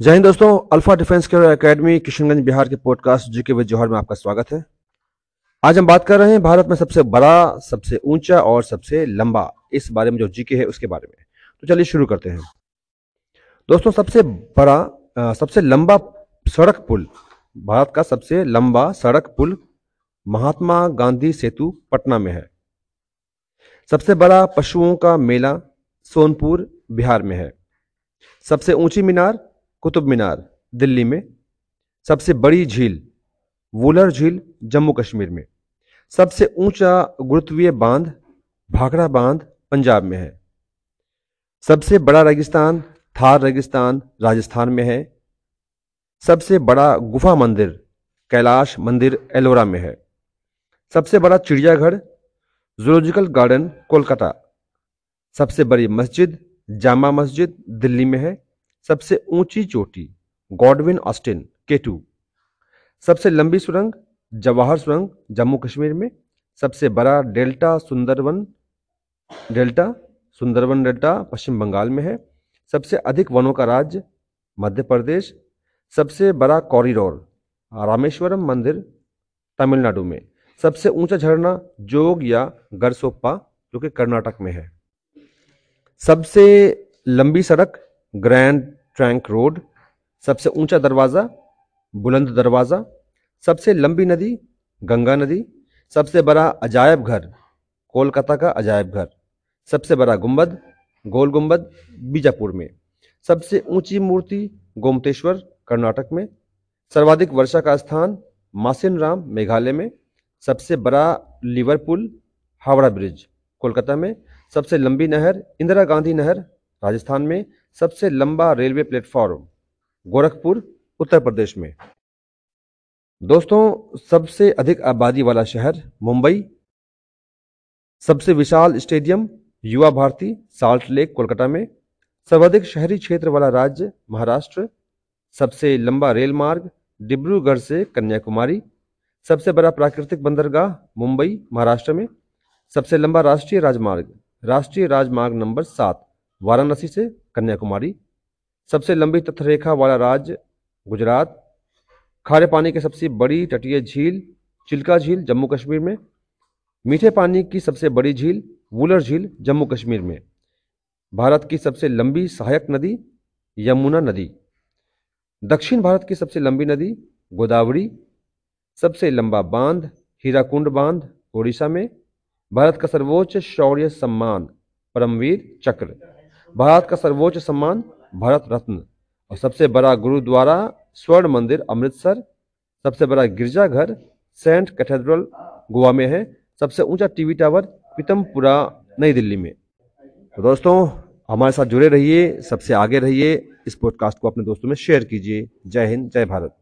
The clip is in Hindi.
जय हिंद दोस्तों, Alpha Defence Care Academy Kishanganj Bihar के पॉडकास्ट जी के विद जौहर में आपका स्वागत है। आज हम बात कर रहे हैं भारत में सबसे बड़ा, सबसे ऊँचा और सबसे लंबा इस बारे में जो जीके है उसके बारे में। तो चलिए शुरू करते हैं। दोस्तों, सबसे बड़ा सबसे लंबा सड़क पुल, भारत का सबसे लंबा सड़क पुल महात्मा गांधी सेतु पटना में है। सबसे बड़ा पशुओं का मेला सोनपुर बिहार में है। सबसे ऊँची मीनार कुतुब मीनार, दिल्ली में सबसे बड़ी झील, वुलर झील, जम्मू कश्मीर में। सबसे ऊँचा गुरुत्वीय बाँध, भाखड़ा बाँध, पंजाब में है। सबसे बड़ा रेगिस्तान, थार रेगिस्तान, राजस्थान में है। सबसे बड़ा गुफा मंदिर, कैलाश मंदिर, एलोरा में है। सबसे बड़ा चिड़ियाघर, जूलॉजिकल गार्डन, कोलकाता। सबसे बड़ी मस्जिद, जामा मस्जिद, दिल्ली में है। सबसे ऊँची चोटी गॉडविन ऑस्टिन केटू सबसे लंबी सुरंग, जवाहर सुरंग, जम्मू कश्मीर में. सबसे बड़ा delta Sundarban delta Sundarban delta Paschim Bengal में है. सबसे अधिक वनों का राज्य, मध्य प्रदेश. सबसे बड़ा कॉरिडोर, रामेश्वरम मंदिर, तमिलनाडु में. सबसे ऊँचा झरना, जोग या गरसोप्पा, जो कि कर्नाटक में है. सबसे लंबी सड़क ग्रैंड ट्रैंक रोड सबसे ऊँचा दरवाज़ा, बुलंद दरवाज़ा, सबसे लंबी नदी, गंगा नदी, सबसे बड़ा अजायब घर, कोलकाता का अजायब घर, सबसे बड़ा गुंबद, गोल गुंबद, बीजापुर में, सबसे ऊँची मूर्ति, गोमतेश्वर, कर्नाटक में, सर्वाधिक वर्षा का स्थान मासिन राम मेघालय में, सबसे बड़ा लिवरपुल, हावड़ा ब्रिज, कोलकाता में, सबसे लंबी नहर, इंदिरा गांधी नहर, राजस्थान में सबसे लंबा रेलवे प्लेटफॉर्म गोरखपुर, उत्तर प्रदेश में। दोस्तों, सबसे अधिक आबादी वाला शहर मुंबई। सबसे विशाल स्टेडियम युवा भारती, साल्ट लेक, कोलकाता में। सर्वाधिक शहरी क्षेत्र वाला राज्य महाराष्ट्र। सबसे लंबा रेल मार्ग डिब्रूगढ़ से कन्याकुमारी। सबसे बड़ा प्राकृतिक बंदरगाह मुंबई, महाराष्ट्र में। सबसे लंबा राष्ट्रीय राजमार्ग राष्ट्रीय राजमार्ग नंबर सात, वाराणसी से। कन्याकुमारी। सबसे लंबी तथरेखा वाला राज्य गुजरात। खारे पानी की सबसे बड़ी तटीय झील चिल्का झील जम्मू कश्मीर में। मीठे पानी की सबसे बड़ी झील वुलर झील जम्मू कश्मीर में। भारत की सबसे लंबी सहायक नदी यमुना नदी। दक्षिण भारत की सबसे लंबी नदी गोदावरी। सबसे लंबा बाँध हीराकुंड बाँध ओडिशा में। भारत का सर्वोच्च शौर्य सम्मान परमवीर चक्र। भारत का सर्वोच्च सम्मान भारत रत्न। और सबसे बड़ा गुरुद्वारा स्वर्ण मंदिर अमृतसर, सबसे बड़ा गिरजाघर सेंट कैथेड्रल गोवा में है, सबसे ऊँचा टीवी टावर पीतमपुरा, नई दिल्ली में। तो दोस्तों, हमारे साथ जुड़े रहिए, सबसे आगे रहिए, इस पॉडकास्ट को अपने दोस्तों में शेयर कीजिए। जय हिंद, जय भारत।